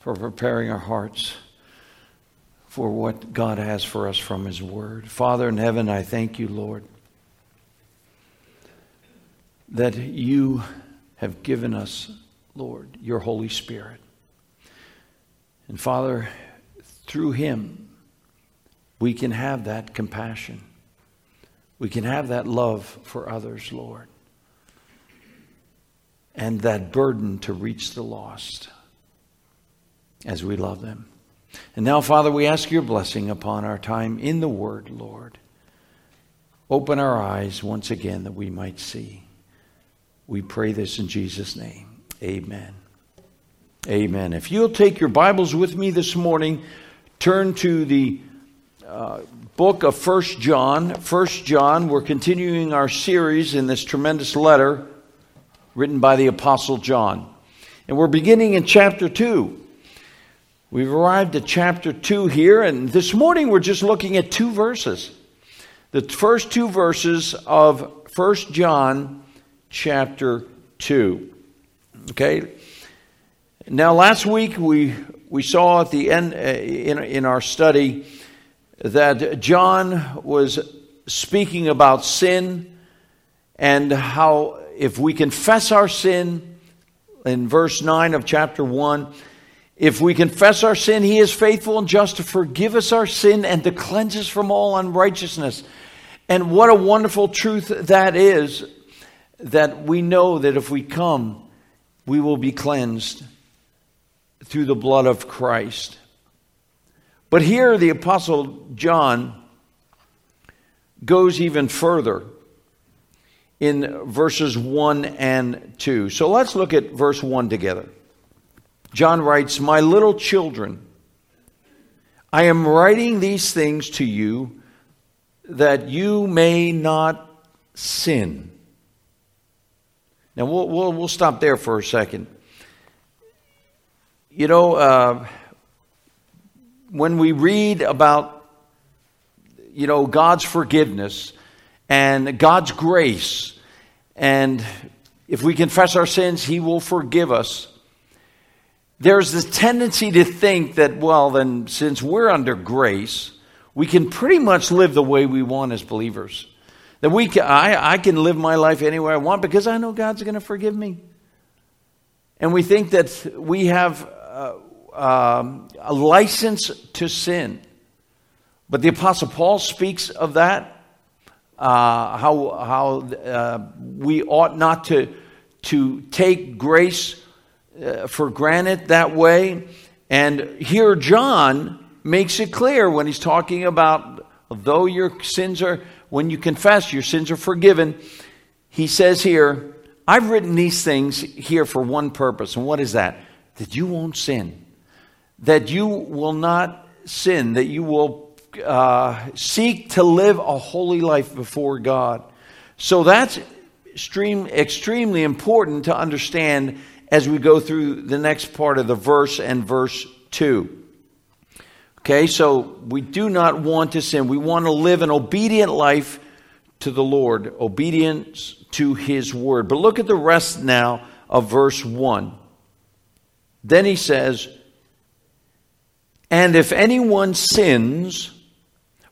for preparing our hearts for what God has for us from His Word. Father in heaven, I thank you, Lord, that you have given us, Lord, your Holy Spirit. And Father, through Him, we can have that compassion. We can have that love for others, Lord, and that burden to reach the lost as we love them. And now, Father, we ask your blessing upon our time in the Word, Lord. Open our eyes once again that we might see. We pray this in Jesus' name. Amen. Amen. If you'll take your Bibles with me this morning, turn to the uh, book of First John. First John, we're continuing our series in this tremendous letter written by the Apostle John. And we're beginning in chapter 2. We've arrived at chapter 2 here, and this morning we're just looking at two verses. The first two verses of 1 John chapter 2. Okay? Now, last week we, we saw at the end uh, in, in our study that John was speaking about sin and how if we confess our sin in verse 9 of chapter 1, if we confess our sin, he is faithful and just to forgive us our sin and to cleanse us from all unrighteousness. And what a wonderful truth that is that we know that if we come, we will be cleansed through the blood of Christ. But here the Apostle John goes even further in verses 1 and 2. So let's look at verse 1 together. John writes, My little children, I am writing these things to you that you may not sin. Now, we'll, we'll, we'll stop there for a second. You know, uh, when we read about, you know, God's forgiveness and God's grace, and if we confess our sins, He will forgive us there's this tendency to think that, well, then, since we're under grace, we can pretty much live the way we want as believers. That we can, I, I can live my life any way I want because I know God's going to forgive me. And we think that we have uh, um, a license to sin. But the Apostle Paul speaks of that, uh, how, how uh, we ought not to, to take grace uh, for granted that way. And here, John makes it clear when he's talking about though your sins are, when you confess, your sins are forgiven. He says here, I've written these things here for one purpose. And what is that? That you won't sin. That you will not sin. That you will uh, seek to live a holy life before God. So that's extreme, extremely important to understand as we go through the next part of the verse and verse 2. Okay, so we do not want to sin. We want to live an obedient life to the Lord, obedience to His word. But look at the rest now of verse 1. Then he says, And if anyone sins,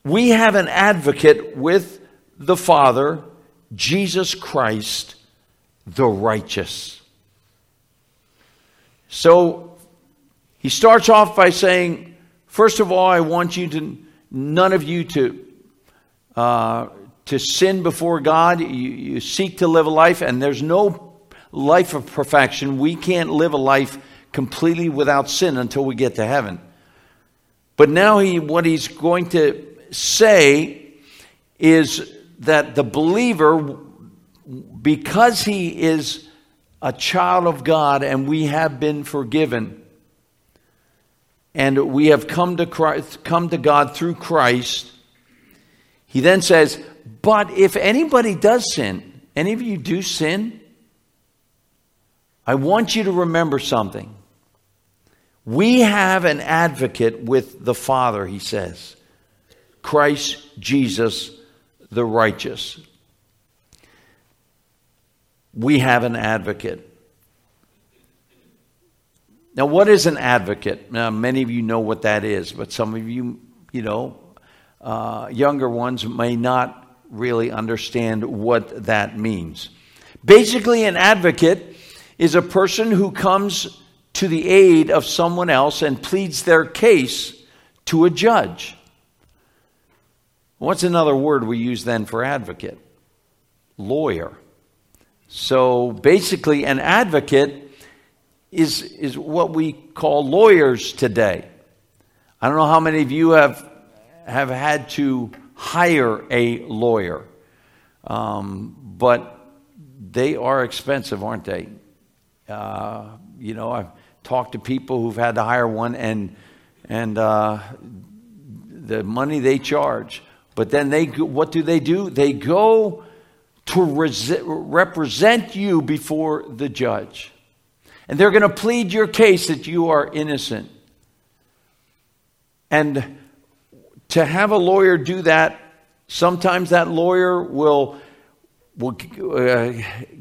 we have an advocate with the Father, Jesus Christ, the righteous. So he starts off by saying, first of all, I want you to, none of you to, uh, to sin before God. You, you seek to live a life, and there's no life of perfection. We can't live a life completely without sin until we get to heaven. But now he, what he's going to say is that the believer, because he is a child of God and we have been forgiven. And we have come to Christ, come to God through Christ. He then says, But if anybody does sin, any of you do sin, I want you to remember something. We have an advocate with the Father, he says Christ Jesus the righteous we have an advocate. Now, what is an advocate? Now, many of you know what that is, but some of you, you know, uh, younger ones may not really understand what that means. Basically, an advocate is a person who comes to the aid of someone else and pleads their case to a judge. What's another word we use then for advocate? Lawyer. So basically, an advocate is, is what we call lawyers today. I don't know how many of you have, have had to hire a lawyer, um, but they are expensive, aren't they? Uh, you know, I've talked to people who've had to hire one, and and uh, the money they charge. But then they, what do they do? They go to represent you before the judge. And they're going to plead your case that you are innocent. And to have a lawyer do that, sometimes that lawyer will, will uh,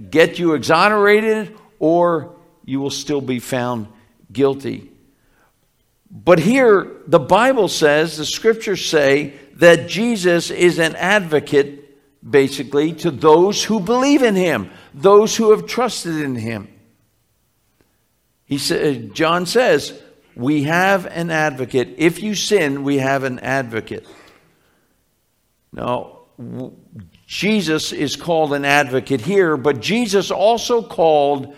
get you exonerated or you will still be found guilty. But here, the Bible says, the scriptures say, that Jesus is an advocate basically, to those who believe in him, those who have trusted in him. He said, John says, we have an advocate. If you sin, we have an advocate. Now, Jesus is called an advocate here, but Jesus also called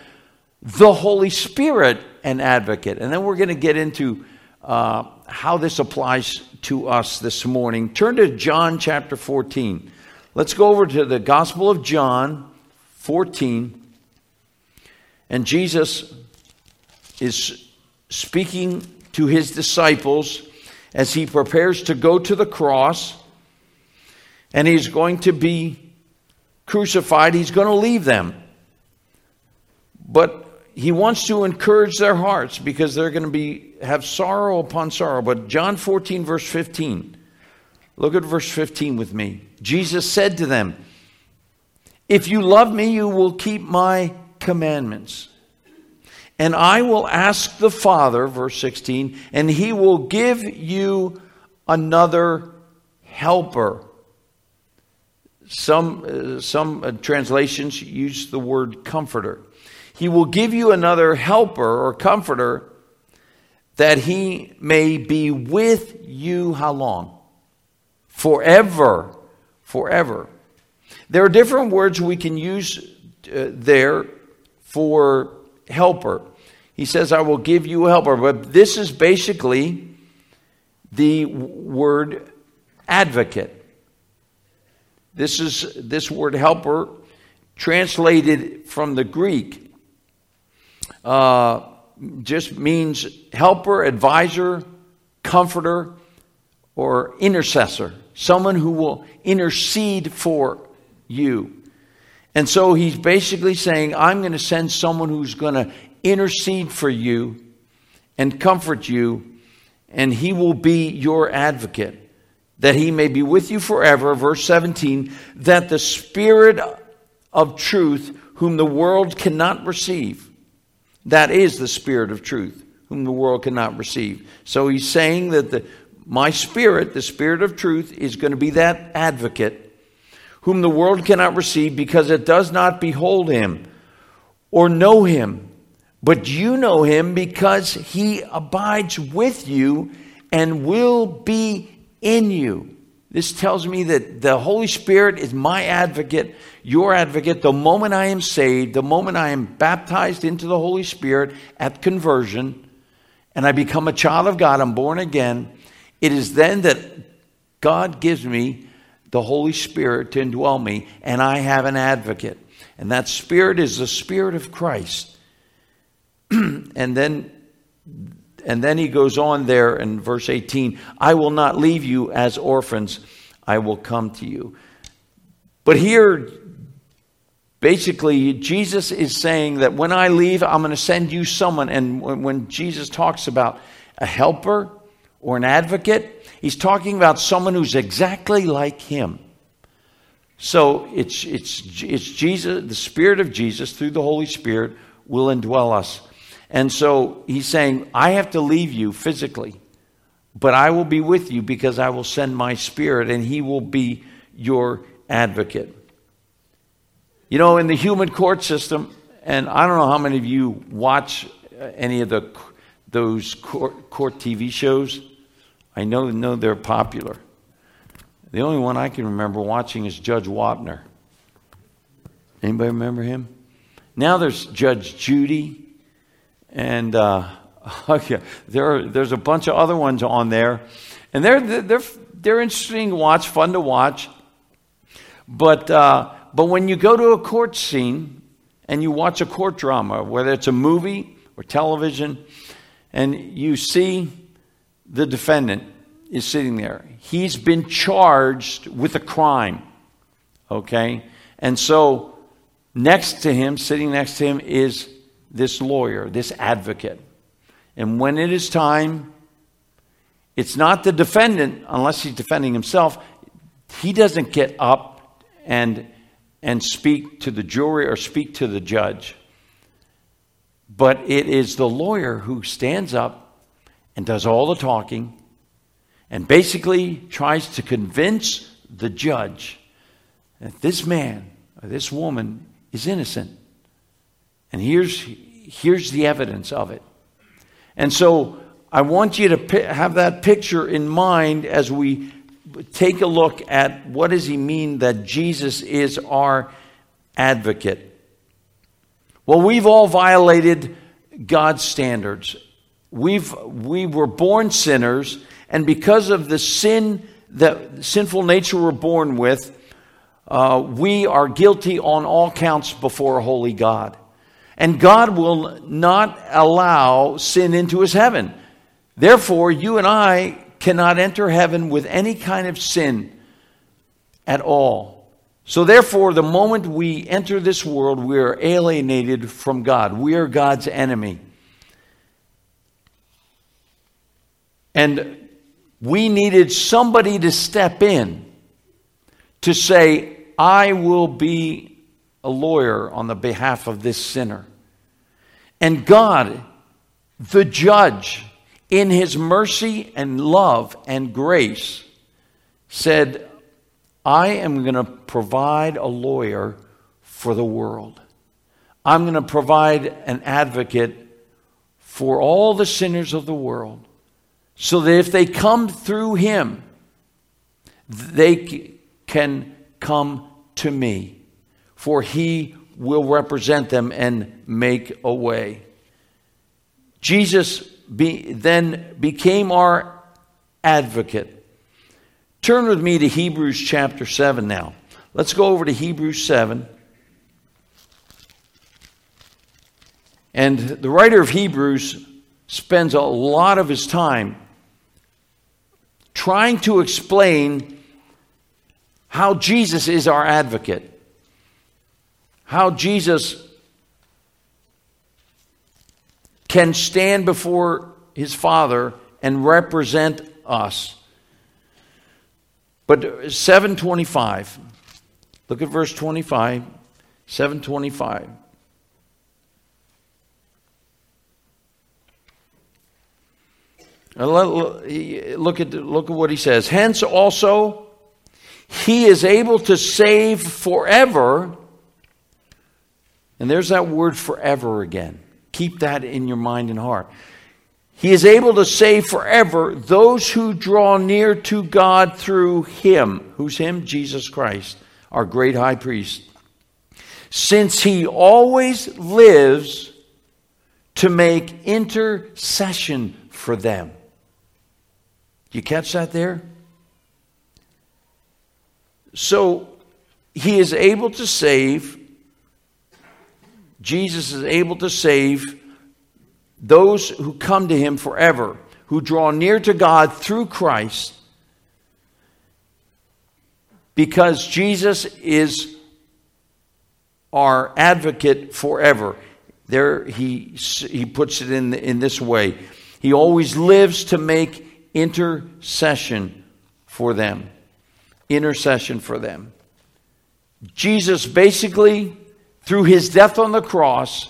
the Holy Spirit an advocate. And then we're going to get into uh, how this applies to us this morning. Turn to John chapter 14. Let's go over to the Gospel of John 14. And Jesus is speaking to his disciples as he prepares to go to the cross and he's going to be crucified. He's going to leave them. But he wants to encourage their hearts because they're going to be have sorrow upon sorrow. But John 14 verse 15. Look at verse 15 with me. Jesus said to them, If you love me, you will keep my commandments. And I will ask the Father, verse 16, and he will give you another helper. Some, uh, some uh, translations use the word comforter. He will give you another helper or comforter that he may be with you how long? Forever. Forever. There are different words we can use uh, there for helper. He says, I will give you a helper. But this is basically the word advocate. This is this word helper translated from the Greek uh, just means helper, advisor, comforter, or intercessor, someone who will intercede for you. And so he's basically saying, I'm going to send someone who's going to intercede for you and comfort you, and he will be your advocate, that he may be with you forever. Verse 17, that the Spirit of truth, whom the world cannot receive, that is the Spirit of truth, whom the world cannot receive. So he's saying that the, my Spirit, the Spirit of truth, is going to be that advocate whom the world cannot receive because it does not behold him or know him. But you know him because he abides with you and will be in you. This tells me that the Holy Spirit is my advocate, your advocate. The moment I am saved, the moment I am baptized into the Holy Spirit at conversion, and I become a child of God, I'm born again, it is then that God gives me the Holy Spirit to indwell me, and I have an advocate. And that Spirit is the Spirit of Christ. and then and then he goes on there in verse 18 I will not leave you as orphans, I will come to you. But here, basically, Jesus is saying that when I leave, I'm going to send you someone. And when Jesus talks about a helper or an advocate, he's talking about someone who's exactly like him. So it's, it's, it's Jesus, the Spirit of Jesus through the Holy Spirit will indwell us. And so he's saying, I have to leave you physically, but I will be with you because I will send my spirit and he will be your advocate. You know, in the human court system, and I don't know how many of you watch uh, any of the those court, court TV shows. I know, know they're popular. The only one I can remember watching is Judge Wapner. Anybody remember him? Now there's Judge Judy, and uh, yeah, there are, there's a bunch of other ones on there, and they're they're they're interesting to watch, fun to watch. But uh, but when you go to a court scene and you watch a court drama, whether it's a movie or television, and you see the defendant is sitting there, he's been charged with a crime. Okay, and so Next to him, sitting next to him, is this lawyer, this advocate. And when it is time, it's not the defendant, unless he's defending himself, he doesn't get up and, and speak to the jury or speak to the judge. But it is the lawyer who stands up and does all the talking and basically tries to convince the judge that this man or this woman is innocent. And here's, here's the evidence of it. And so I want you to have that picture in mind as we take a look at what does he mean that Jesus is our advocate. Well, we've all violated God's standards. We've, we were born sinners, and because of the sin, the sinful nature we're born with, uh, we are guilty on all counts before a holy God. And God will not allow sin into his heaven. Therefore, you and I cannot enter heaven with any kind of sin at all. So, therefore, the moment we enter this world, we are alienated from God. We are God's enemy. And we needed somebody to step in to say, I will be a lawyer on the behalf of this sinner. And God, the judge, in his mercy and love and grace, said, I am going to provide a lawyer for the world. I'm going to provide an advocate for all the sinners of the world so that if they come through him, they can come to me, for he will represent them and make a way. Jesus be, then became our advocate. Turn with me to Hebrews chapter 7 now. Let's go over to Hebrews 7. And the writer of Hebrews spends a lot of his time trying to explain how Jesus is our advocate, how Jesus can stand before his Father and represent us. But 725, look at verse 25, 725. Look at, look at what he says. Hence also he is able to save forever. And there's that word forever again. Keep that in your mind and heart. He is able to save forever those who draw near to God through him. Who's him? Jesus Christ, our great high priest. Since he always lives to make intercession for them. You catch that there? So he is able to save, Jesus is able to save those who come to him forever, who draw near to God through Christ, because Jesus is our advocate forever. There he, he puts it in, in this way. He always lives to make intercession for them intercession for them. Jesus basically, through his death on the cross,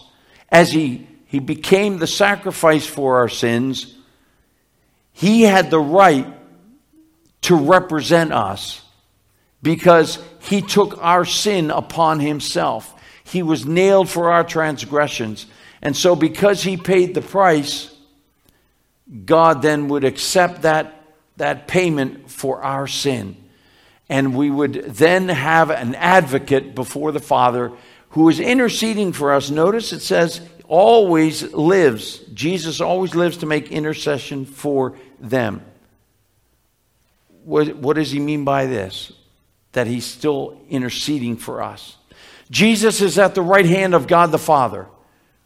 as he, he became the sacrifice for our sins, he had the right to represent us because he took our sin upon himself. He was nailed for our transgressions. And so, because he paid the price, God then would accept that, that payment for our sin. And we would then have an advocate before the Father who is interceding for us. Notice it says, always lives. Jesus always lives to make intercession for them. What, what does he mean by this? That he's still interceding for us. Jesus is at the right hand of God the Father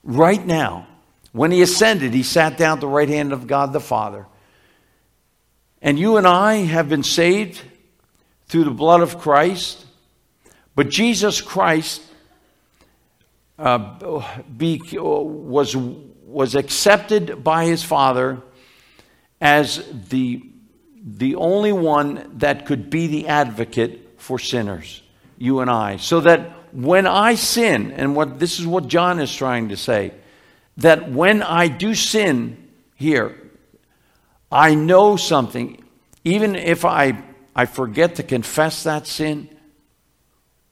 right now. When he ascended, he sat down at the right hand of God the Father. And you and I have been saved through the blood of Christ. But Jesus Christ uh, be, was, was accepted by his Father as the, the only one that could be the advocate for sinners, you and I. So that when I sin, and what this is what John is trying to say, that when I do sin here, I know something, even if I, I forget to confess that sin,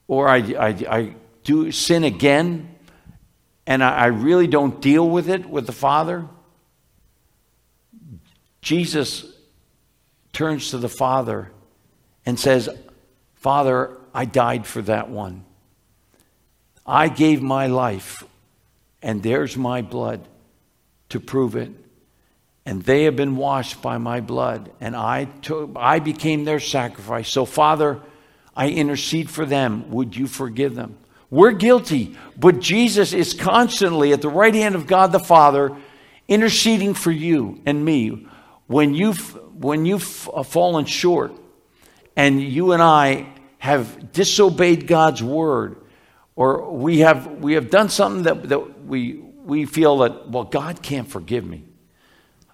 or I, I, I do sin again, and I, really don't deal with it with the Father, Jesus turns to the Father and says, Father, I died for that one. I gave my life, and there's my blood to prove it. And they have been washed by my blood, and I, took, I became their sacrifice. So, Father, I intercede for them. Would you forgive them? We're guilty, but Jesus is constantly at the right hand of God the Father interceding for you and me when you've, when you've uh, fallen short and you and I have disobeyed God's word or we have, we have done something that, that we, we feel that, well, God can't forgive me.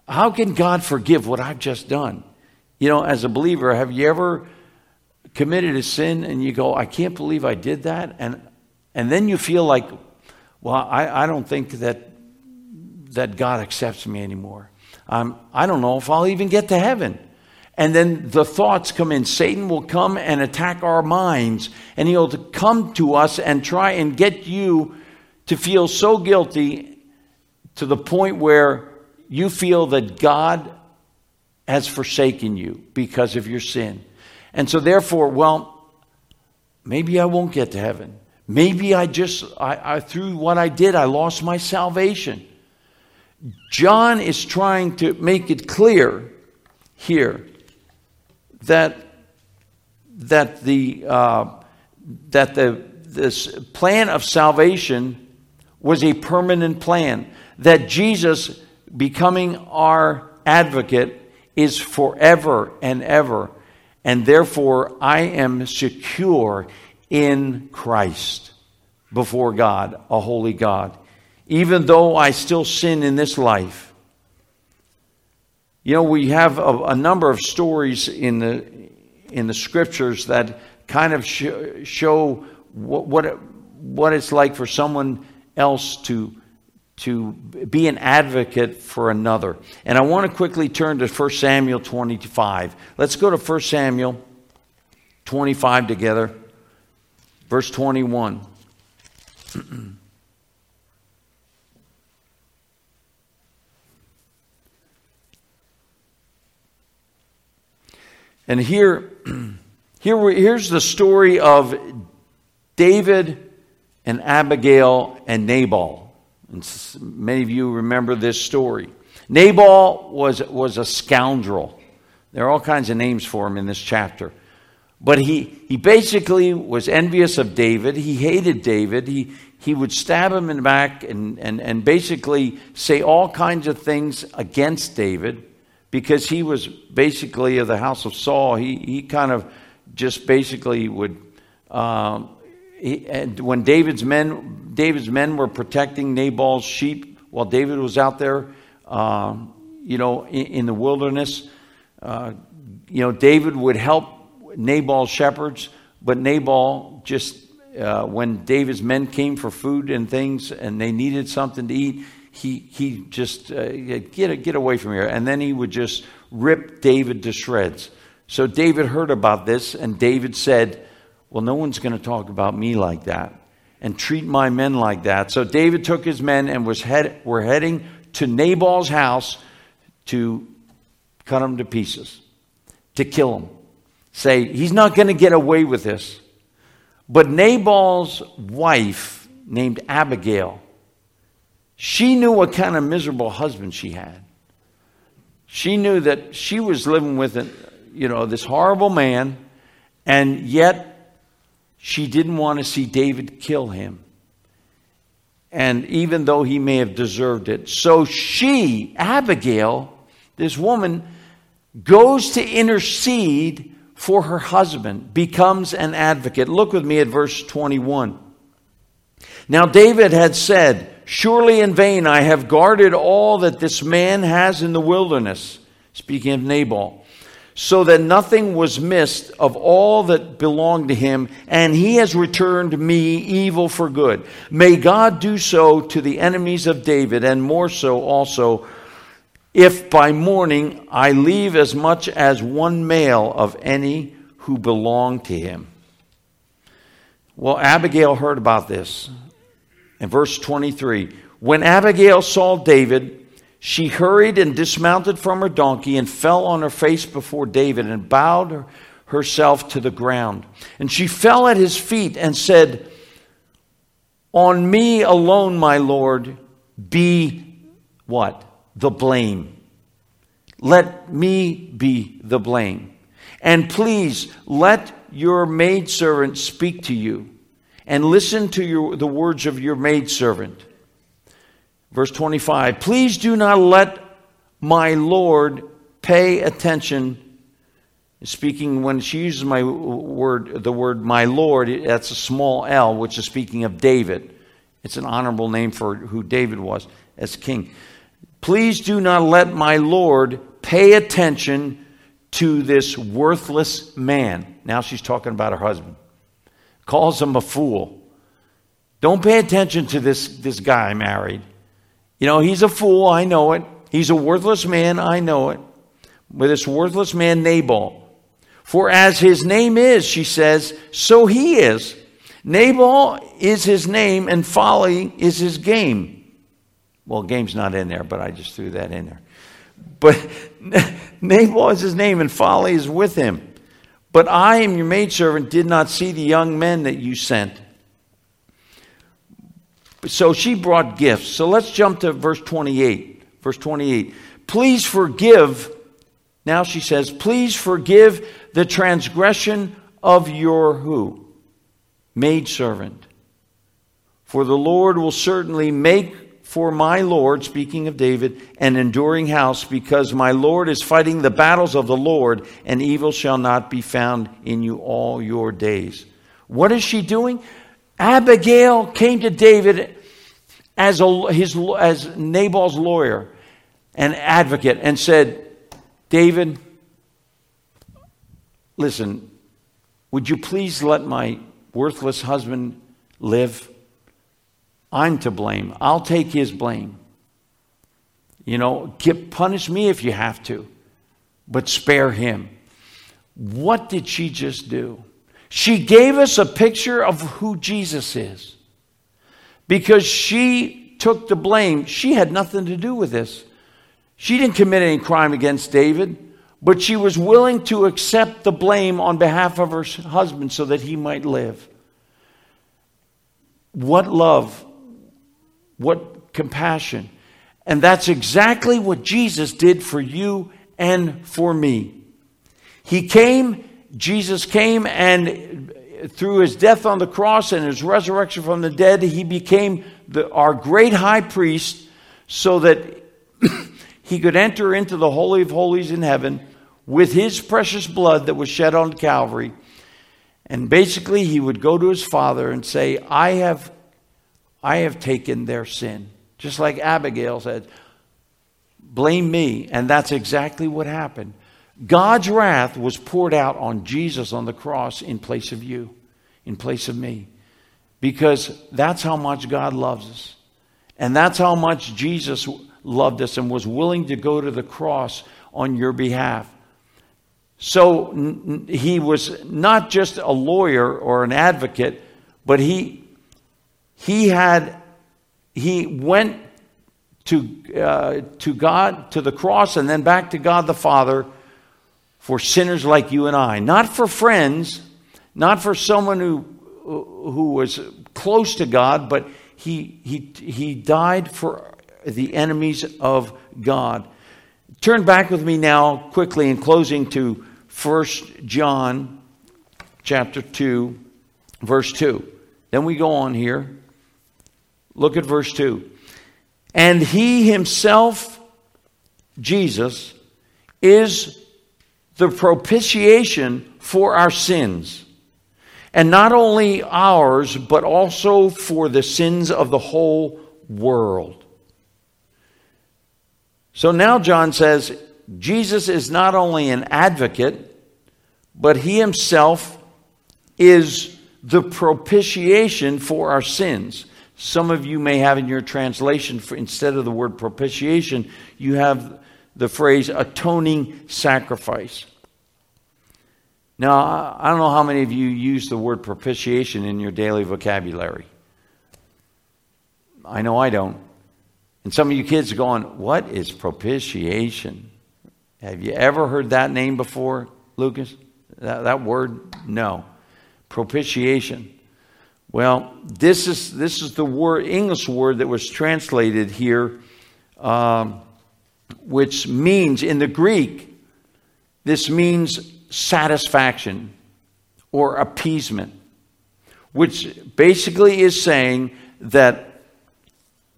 How can God forgive what I've just done? You know, as a believer, have you ever committed a sin and you go, I can't believe I did that? And and then you feel like, well, I, I don't think that, that God accepts me anymore. I don't know if I'll even get to heaven. And then the thoughts come in. Satan will come and attack our minds, and he'll come to us and try and get you to feel so guilty to the point where you feel that God has forsaken you because of your sin. And so, therefore, well, maybe I won't get to heaven. Maybe I just, I, I, through what I did, I lost my salvation. John is trying to make it clear here that, that, the, uh, that the, this plan of salvation was a permanent plan, that Jesus becoming our advocate is forever and ever. And therefore, I am secure in Christ before God, a holy God. Even though I still sin in this life. You know, we have a, a number of stories in the, in the scriptures that kind of sh- show what, what, it, what it's like for someone else to, to be an advocate for another. And I want to quickly turn to 1 Samuel 25. Let's go to 1 Samuel 25 together. Verse 21. and here, here here's the story of David and Abigail and Nabal. And many of you remember this story. Nabal was, was a scoundrel. There are all kinds of names for him in this chapter. But he, he basically was envious of David. He hated David. He, he would stab him in the back and, and, and basically say all kinds of things against David because he was basically of the house of Saul. He, he kind of just basically would. Um, he, when David's men, David's men were protecting Nabal's sheep while David was out there, um, you know, in, in the wilderness, uh, you know, David would help Nabal's shepherds, but Nabal just, uh, when David's men came for food and things and they needed something to eat, he, he just, uh, get, get away from here. And then he would just rip David to shreds. So David heard about this, and David said, Well, no one's going to talk about me like that and treat my men like that. So David took his men and was head, were heading to Nabal's house to cut him to pieces, to kill him. Say, he's not going to get away with this. But Nabal's wife, named Abigail, she knew what kind of miserable husband she had. She knew that she was living with, a, you know, this horrible man, and yet she didn't want to see David kill him. And even though he may have deserved it. So she, Abigail, this woman, goes to intercede for her husband, becomes an advocate. Look with me at verse 21. Now, David had said, Surely in vain I have guarded all that this man has in the wilderness. Speaking of Nabal. So that nothing was missed of all that belonged to him, and he has returned me evil for good. May God do so to the enemies of David, and more so also, if by morning I leave as much as one male of any who belong to him. Well, Abigail heard about this in verse 23, when Abigail saw David, she hurried and dismounted from her donkey and fell on her face before David and bowed herself to the ground. And she fell at his feet and said, On me alone, my Lord, be what? The blame. Let me be the blame. And please let your maidservant speak to you and listen to your, the words of your maidservant. Verse 25 Please do not let my Lord pay attention. Speaking, when she uses my word, the word my Lord, that's a small l, which is speaking of David. It's an honorable name for who David was as king. Please do not let my Lord pay attention to this worthless man. Now she's talking about her husband calls him a fool. Don't pay attention to this, this guy I married. You know, he's a fool, I know it. He's a worthless man, I know it. With this worthless man, Nabal. For as his name is, she says, so he is. Nabal is his name, and folly is his game. Well, game's not in there, but I just threw that in there. But Nabal is his name, and folly is with him. But I am your maidservant, did not see the young men that you sent. So she brought gifts. So let's jump to verse 28. Verse 28. Please forgive. Now she says, please forgive the transgression of your who? Maidservant. For the Lord will certainly make for my Lord, speaking of David, an enduring house, because my Lord is fighting the battles of the Lord, and evil shall not be found in you all your days. What is she doing? Abigail came to David as, a, his, as Nabal's lawyer and advocate and said, David, listen, would you please let my worthless husband live? I'm to blame. I'll take his blame. You know, get, punish me if you have to, but spare him. What did she just do? She gave us a picture of who Jesus is because she took the blame. She had nothing to do with this. She didn't commit any crime against David, but she was willing to accept the blame on behalf of her husband so that he might live. What love what compassion. And that's exactly what Jesus did for you and for me. He came, Jesus came, and through his death on the cross and his resurrection from the dead, he became the, our great high priest so that he could enter into the Holy of Holies in heaven with his precious blood that was shed on Calvary. And basically, he would go to his father and say, I have I have taken their sin. Just like Abigail said, blame me. And that's exactly what happened. God's wrath was poured out on Jesus on the cross in place of you, in place of me. Because that's how much God loves us. And that's how much Jesus loved us and was willing to go to the cross on your behalf. So n- he was not just a lawyer or an advocate, but he, he had, he went to, uh, to God, to the cross, and then back to God the Father for sinners like you and I. Not for friends, not for someone who, who was close to God, but he, he, he died for the enemies of God. Turn back with me now quickly in closing to 1 John chapter 2, verse 2. Then we go on here. Look at verse 2. And he himself, Jesus, is the propitiation for our sins. And not only ours, but also for the sins of the whole world. So now John says Jesus is not only an advocate, but he himself is the propitiation for our sins. Some of you may have in your translation, instead of the word propitiation, you have the phrase atoning sacrifice. Now, I don't know how many of you use the word propitiation in your daily vocabulary. I know I don't. And some of you kids are going, What is propitiation? Have you ever heard that name before, Lucas? That, that word? No. Propitiation. Well, this is, this is the word, English word that was translated here, um, which means, in the Greek, this means satisfaction or appeasement, which basically is saying that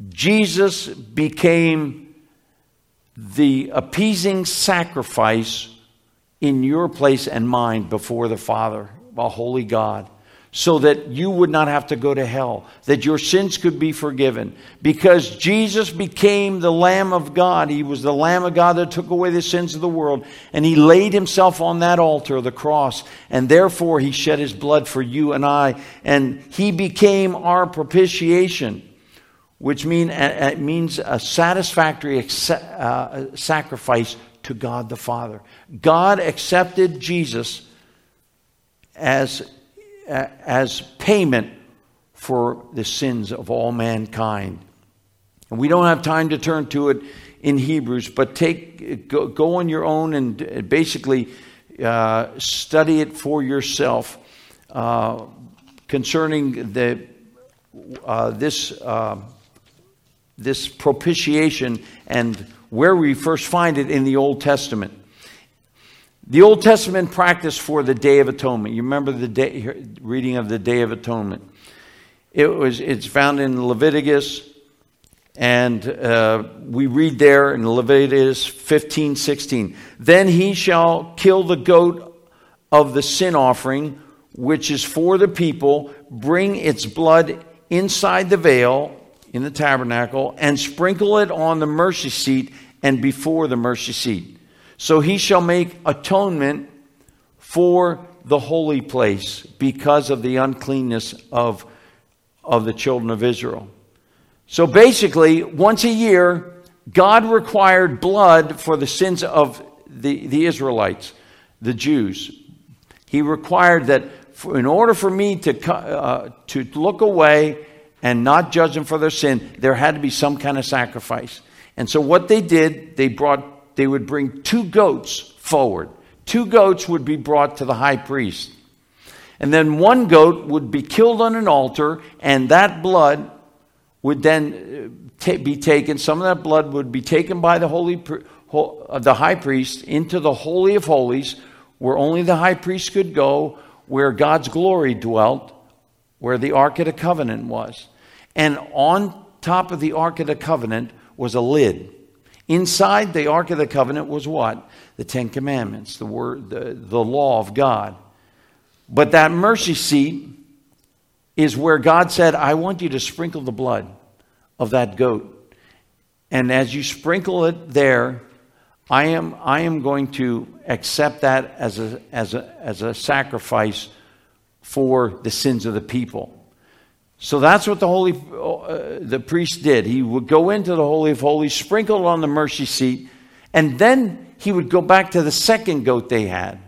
Jesus became the appeasing sacrifice in your place and mine before the Father, a holy God so that you would not have to go to hell, that your sins could be forgiven. Because Jesus became the Lamb of God. He was the Lamb of God that took away the sins of the world. And He laid Himself on that altar, the cross. And therefore He shed His blood for you and I. And He became our propitiation, which mean, uh, means a satisfactory uh, sacrifice to God the Father. God accepted Jesus as as payment for the sins of all mankind. And we don't have time to turn to it in Hebrews, but take go, go on your own and basically uh, study it for yourself uh, concerning the uh, this uh, this propitiation and where we first find it in the Old Testament. The Old Testament practice for the Day of Atonement. You remember the day, reading of the Day of Atonement. It was, it's found in Leviticus, and uh, we read there in Leviticus 15 16. Then he shall kill the goat of the sin offering, which is for the people, bring its blood inside the veil in the tabernacle, and sprinkle it on the mercy seat and before the mercy seat. So he shall make atonement for the holy place because of the uncleanness of, of the children of Israel. So basically, once a year, God required blood for the sins of the, the Israelites, the Jews. He required that for, in order for me to, uh, to look away and not judge them for their sin, there had to be some kind of sacrifice. And so what they did, they brought they would bring two goats forward. Two goats would be brought to the high priest. And then one goat would be killed on an altar, and that blood would then uh, be taken. Some of that blood would be taken by the holy, uh, the high priest into the holy of holies, where only the high priest could go, where God's glory dwelt, where the Ark of the Covenant was. And on top of the Ark of the Covenant was a lid. Inside the Ark of the Covenant was what? The Ten Commandments, the word, the, the law of God. But that mercy seat is where God said, I want you to sprinkle the blood of that goat. And as you sprinkle it there, I am, I am going to accept that as a, as, a, as a sacrifice for the sins of the people. So that's what the holy uh, the priest did. He would go into the holy of holies, sprinkle on the mercy seat, and then he would go back to the second goat they had.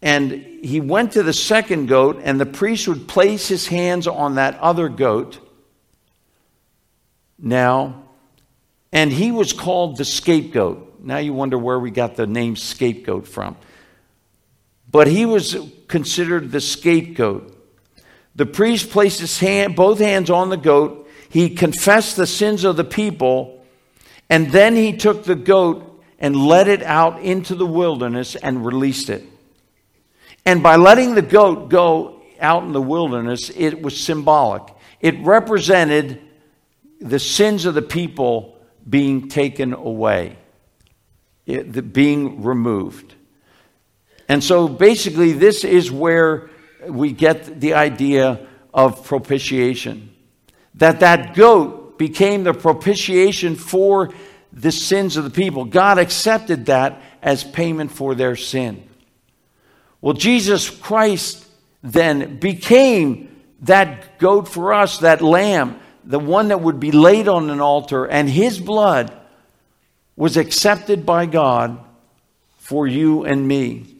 And he went to the second goat, and the priest would place his hands on that other goat. Now, and he was called the scapegoat. Now you wonder where we got the name scapegoat from. But he was considered the scapegoat. The priest placed his hand, both hands on the goat. He confessed the sins of the people, and then he took the goat and led it out into the wilderness and released it. And by letting the goat go out in the wilderness, it was symbolic. It represented the sins of the people being taken away, being removed. And so basically, this is where we get the idea of propitiation. That that goat became the propitiation for the sins of the people. God accepted that as payment for their sin. Well, Jesus Christ then became that goat for us, that lamb, the one that would be laid on an altar, and his blood was accepted by God for you and me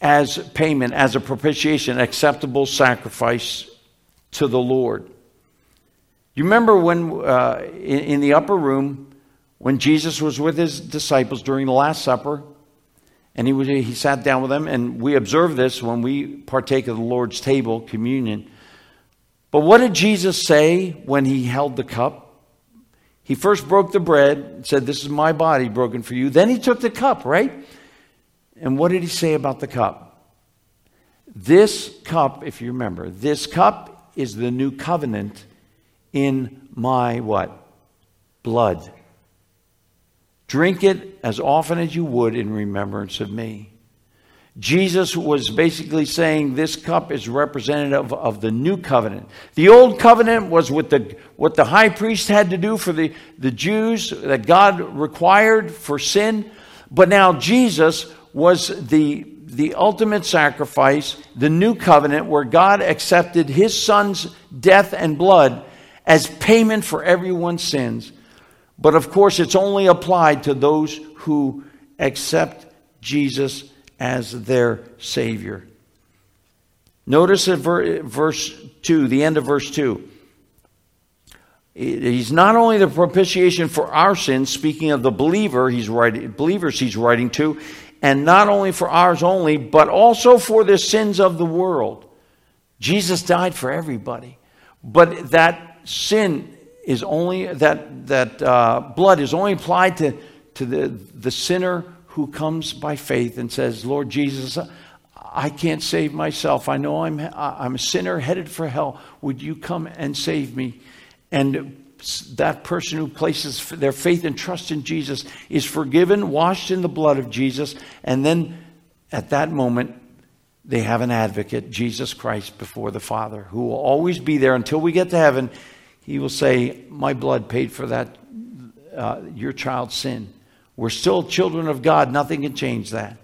as payment, as a propitiation, acceptable sacrifice to the Lord. You remember when uh, in, in the upper room, when Jesus was with his disciples during the Last Supper, and he, was, he sat down with them, and we observe this when we partake of the Lord's table, communion. But what did Jesus say when he held the cup? He first broke the bread, said, This is my body broken for you. Then he took the cup, right? And what did he say about the cup? This cup, if you remember, this cup is the new covenant in my what? Blood. Drink it as often as you would in remembrance of me. Jesus was basically saying this cup is representative of the new covenant. The old covenant was with the, what the high priest had to do for the, the Jews that God required for sin. But now Jesus was the, the ultimate sacrifice, the new covenant, where God accepted his son's death and blood as payment for everyone's sins. But of course, it's only applied to those who accept Jesus as their Savior. Notice at verse 2, the end of verse 2. He's not only the propitiation for our sins, speaking of the believer, he's writing, believers he's writing to, and not only for ours only, but also for the sins of the world. Jesus died for everybody. But that sin is only, that, that uh, blood is only applied to, to the, the sinner who comes by faith and says, Lord Jesus, I can't save myself. I know I'm, I'm a sinner headed for hell. Would you come and save me? And that person who places their faith and trust in Jesus is forgiven, washed in the blood of Jesus, and then at that moment, they have an advocate, Jesus Christ, before the Father, who will always be there until we get to heaven. He will say, My blood paid for that, uh, your child's sin. We're still children of God. Nothing can change that.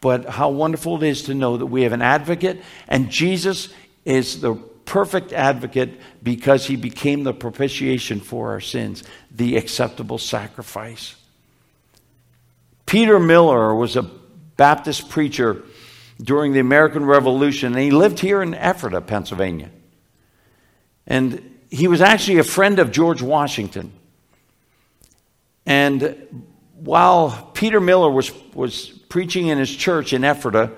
But how wonderful it is to know that we have an advocate, and Jesus is the perfect advocate because he became the propitiation for our sins, the acceptable sacrifice. Peter Miller was a Baptist preacher during the American Revolution, and he lived here in Ephrata, Pennsylvania. And he was actually a friend of George Washington. And while Peter Miller was, was preaching in his church in Ephrata,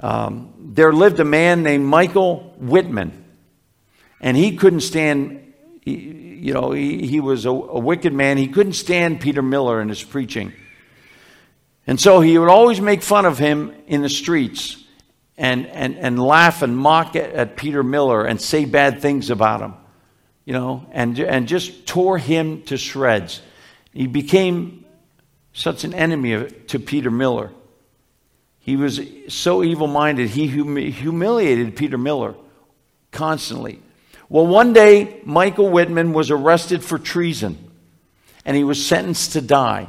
um, there lived a man named Michael Whitman and he couldn't stand, you know, he, he was a, a wicked man. He couldn't stand Peter Miller and his preaching. And so he would always make fun of him in the streets and, and, and laugh and mock at, at Peter Miller and say bad things about him, you know, and, and just tore him to shreds. He became such an enemy of, to Peter Miller. He was so evil minded, he hum- humiliated Peter Miller constantly. Well, one day, Michael Whitman was arrested for treason and he was sentenced to die.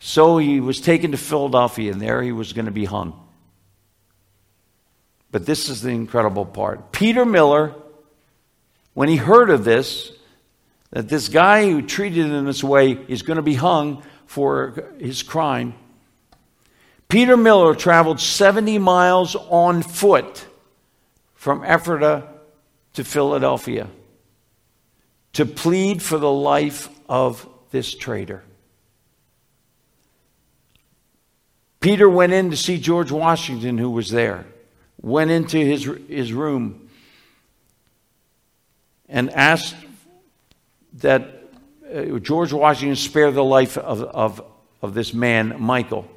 So he was taken to Philadelphia and there he was going to be hung. But this is the incredible part. Peter Miller, when he heard of this, that this guy who treated him this way is going to be hung for his crime, Peter Miller traveled 70 miles on foot from Ephrata to Philadelphia to plead for the life of this traitor. Peter went in to see George Washington, who was there, went into his, his room and asked that uh, George Washington spare the life of, of, of this man, Michael.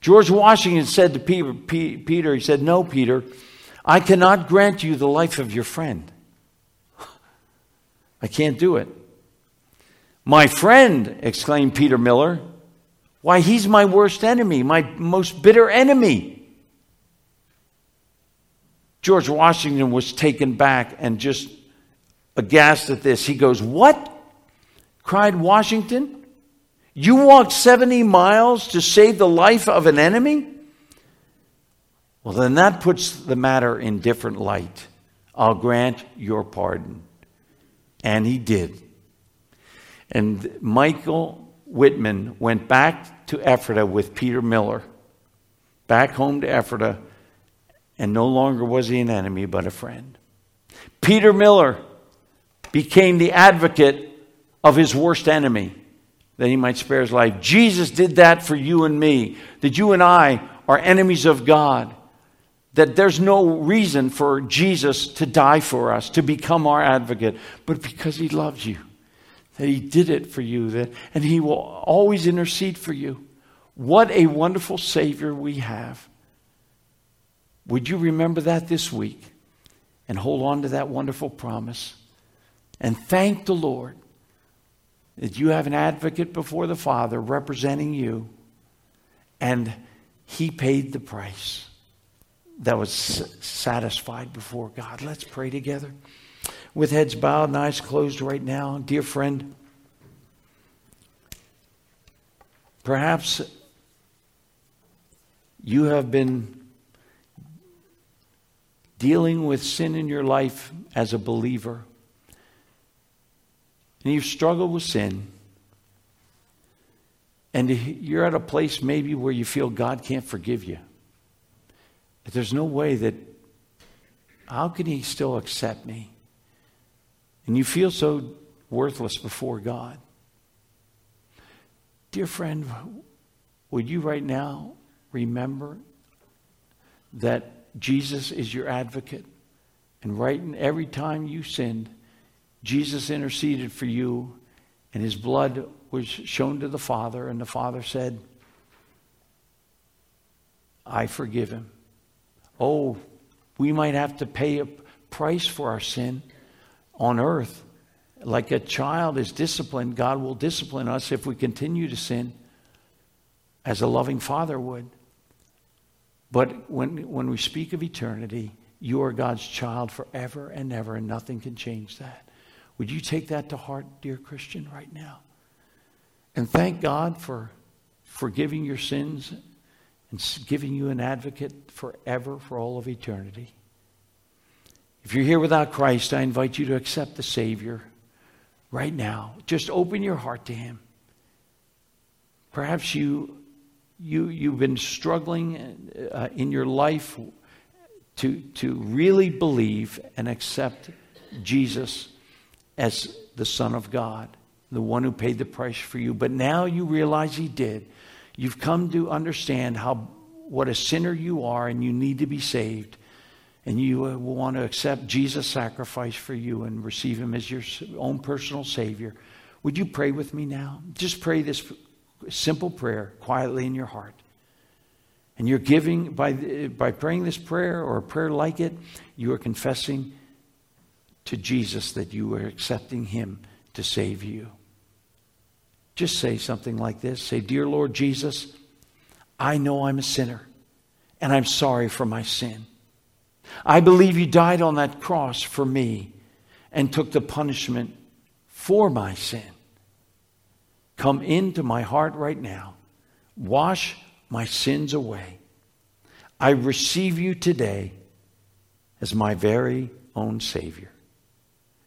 George Washington said to Peter, Peter, he said, No, Peter, I cannot grant you the life of your friend. I can't do it. My friend, exclaimed Peter Miller. Why, he's my worst enemy, my most bitter enemy. George Washington was taken back and just aghast at this. He goes, What? cried Washington. You walked 70 miles to save the life of an enemy? Well, then that puts the matter in different light. I'll grant your pardon. And he did. And Michael Whitman went back to Ephrata with Peter Miller, back home to Ephrata, and no longer was he an enemy but a friend. Peter Miller became the advocate of his worst enemy that he might spare his life. Jesus did that for you and me, that you and I are enemies of God that there's no reason for Jesus to die for us, to become our advocate, but because he loves you, that he did it for you, that, and he will always intercede for you. What a wonderful Savior we have. Would you remember that this week and hold on to that wonderful promise and thank the Lord that you have an advocate before the Father representing you and he paid the price that was satisfied before God. Let's pray together. With heads bowed and eyes closed right now, dear friend, perhaps you have been dealing with sin in your life as a believer, and you've struggled with sin. And you're at a place maybe where you feel God can't forgive you. There's no way that, how can he still accept me? And you feel so worthless before God. Dear friend, would you right now remember that Jesus is your advocate? And right in every time you sinned, Jesus interceded for you, and his blood was shown to the Father, and the Father said, I forgive him. Oh, we might have to pay a price for our sin on earth. Like a child is disciplined, God will discipline us if we continue to sin as a loving father would. But when, when we speak of eternity, you are God's child forever and ever, and nothing can change that. Would you take that to heart, dear Christian, right now? And thank God for forgiving your sins and giving you an advocate forever for all of eternity. If you're here without Christ, I invite you to accept the Savior right now. Just open your heart to Him. Perhaps you, you, you've been struggling uh, in your life to, to really believe and accept Jesus as the Son of God, the one who paid the price for you. But now you realize He did. You've come to understand how what a sinner you are and you need to be saved. And you uh, want to accept Jesus' sacrifice for you and receive him as your own personal Savior. Would you pray with me now? Just pray this simple prayer quietly in your heart. And you're giving, by, by praying this prayer or a prayer like it, you are confessing to Jesus that you are accepting him to save you. Just say something like this Say, Dear Lord Jesus, I know I'm a sinner and I'm sorry for my sin. I believe you died on that cross for me and took the punishment for my sin. Come into my heart right now. Wash my sins away. I receive you today as my very own Savior.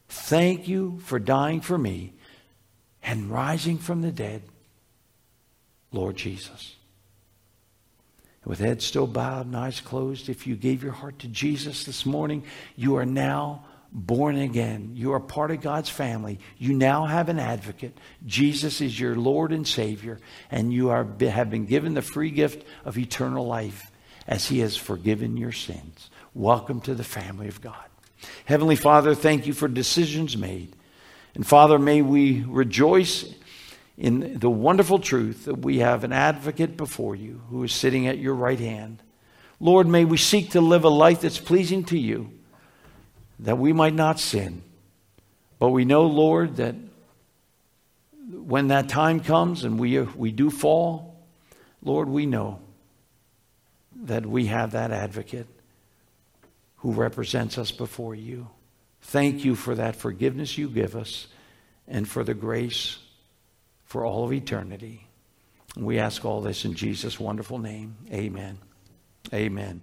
Thank you for dying for me and rising from the dead, Lord Jesus. With head still bowed and eyes closed, if you gave your heart to Jesus this morning, you are now born again. You are part of God's family. You now have an advocate. Jesus is your Lord and Savior, and you are, have been given the free gift of eternal life as He has forgiven your sins. Welcome to the family of God. Heavenly Father, thank you for decisions made. And Father, may we rejoice in the wonderful truth that we have an advocate before you who is sitting at your right hand. Lord, may we seek to live a life that's pleasing to you, that we might not sin. But we know, Lord, that when that time comes and we, we do fall, Lord, we know that we have that advocate who represents us before you. Thank you for that forgiveness you give us and for the grace for all of eternity. We ask all this in Jesus' wonderful name. Amen. Amen.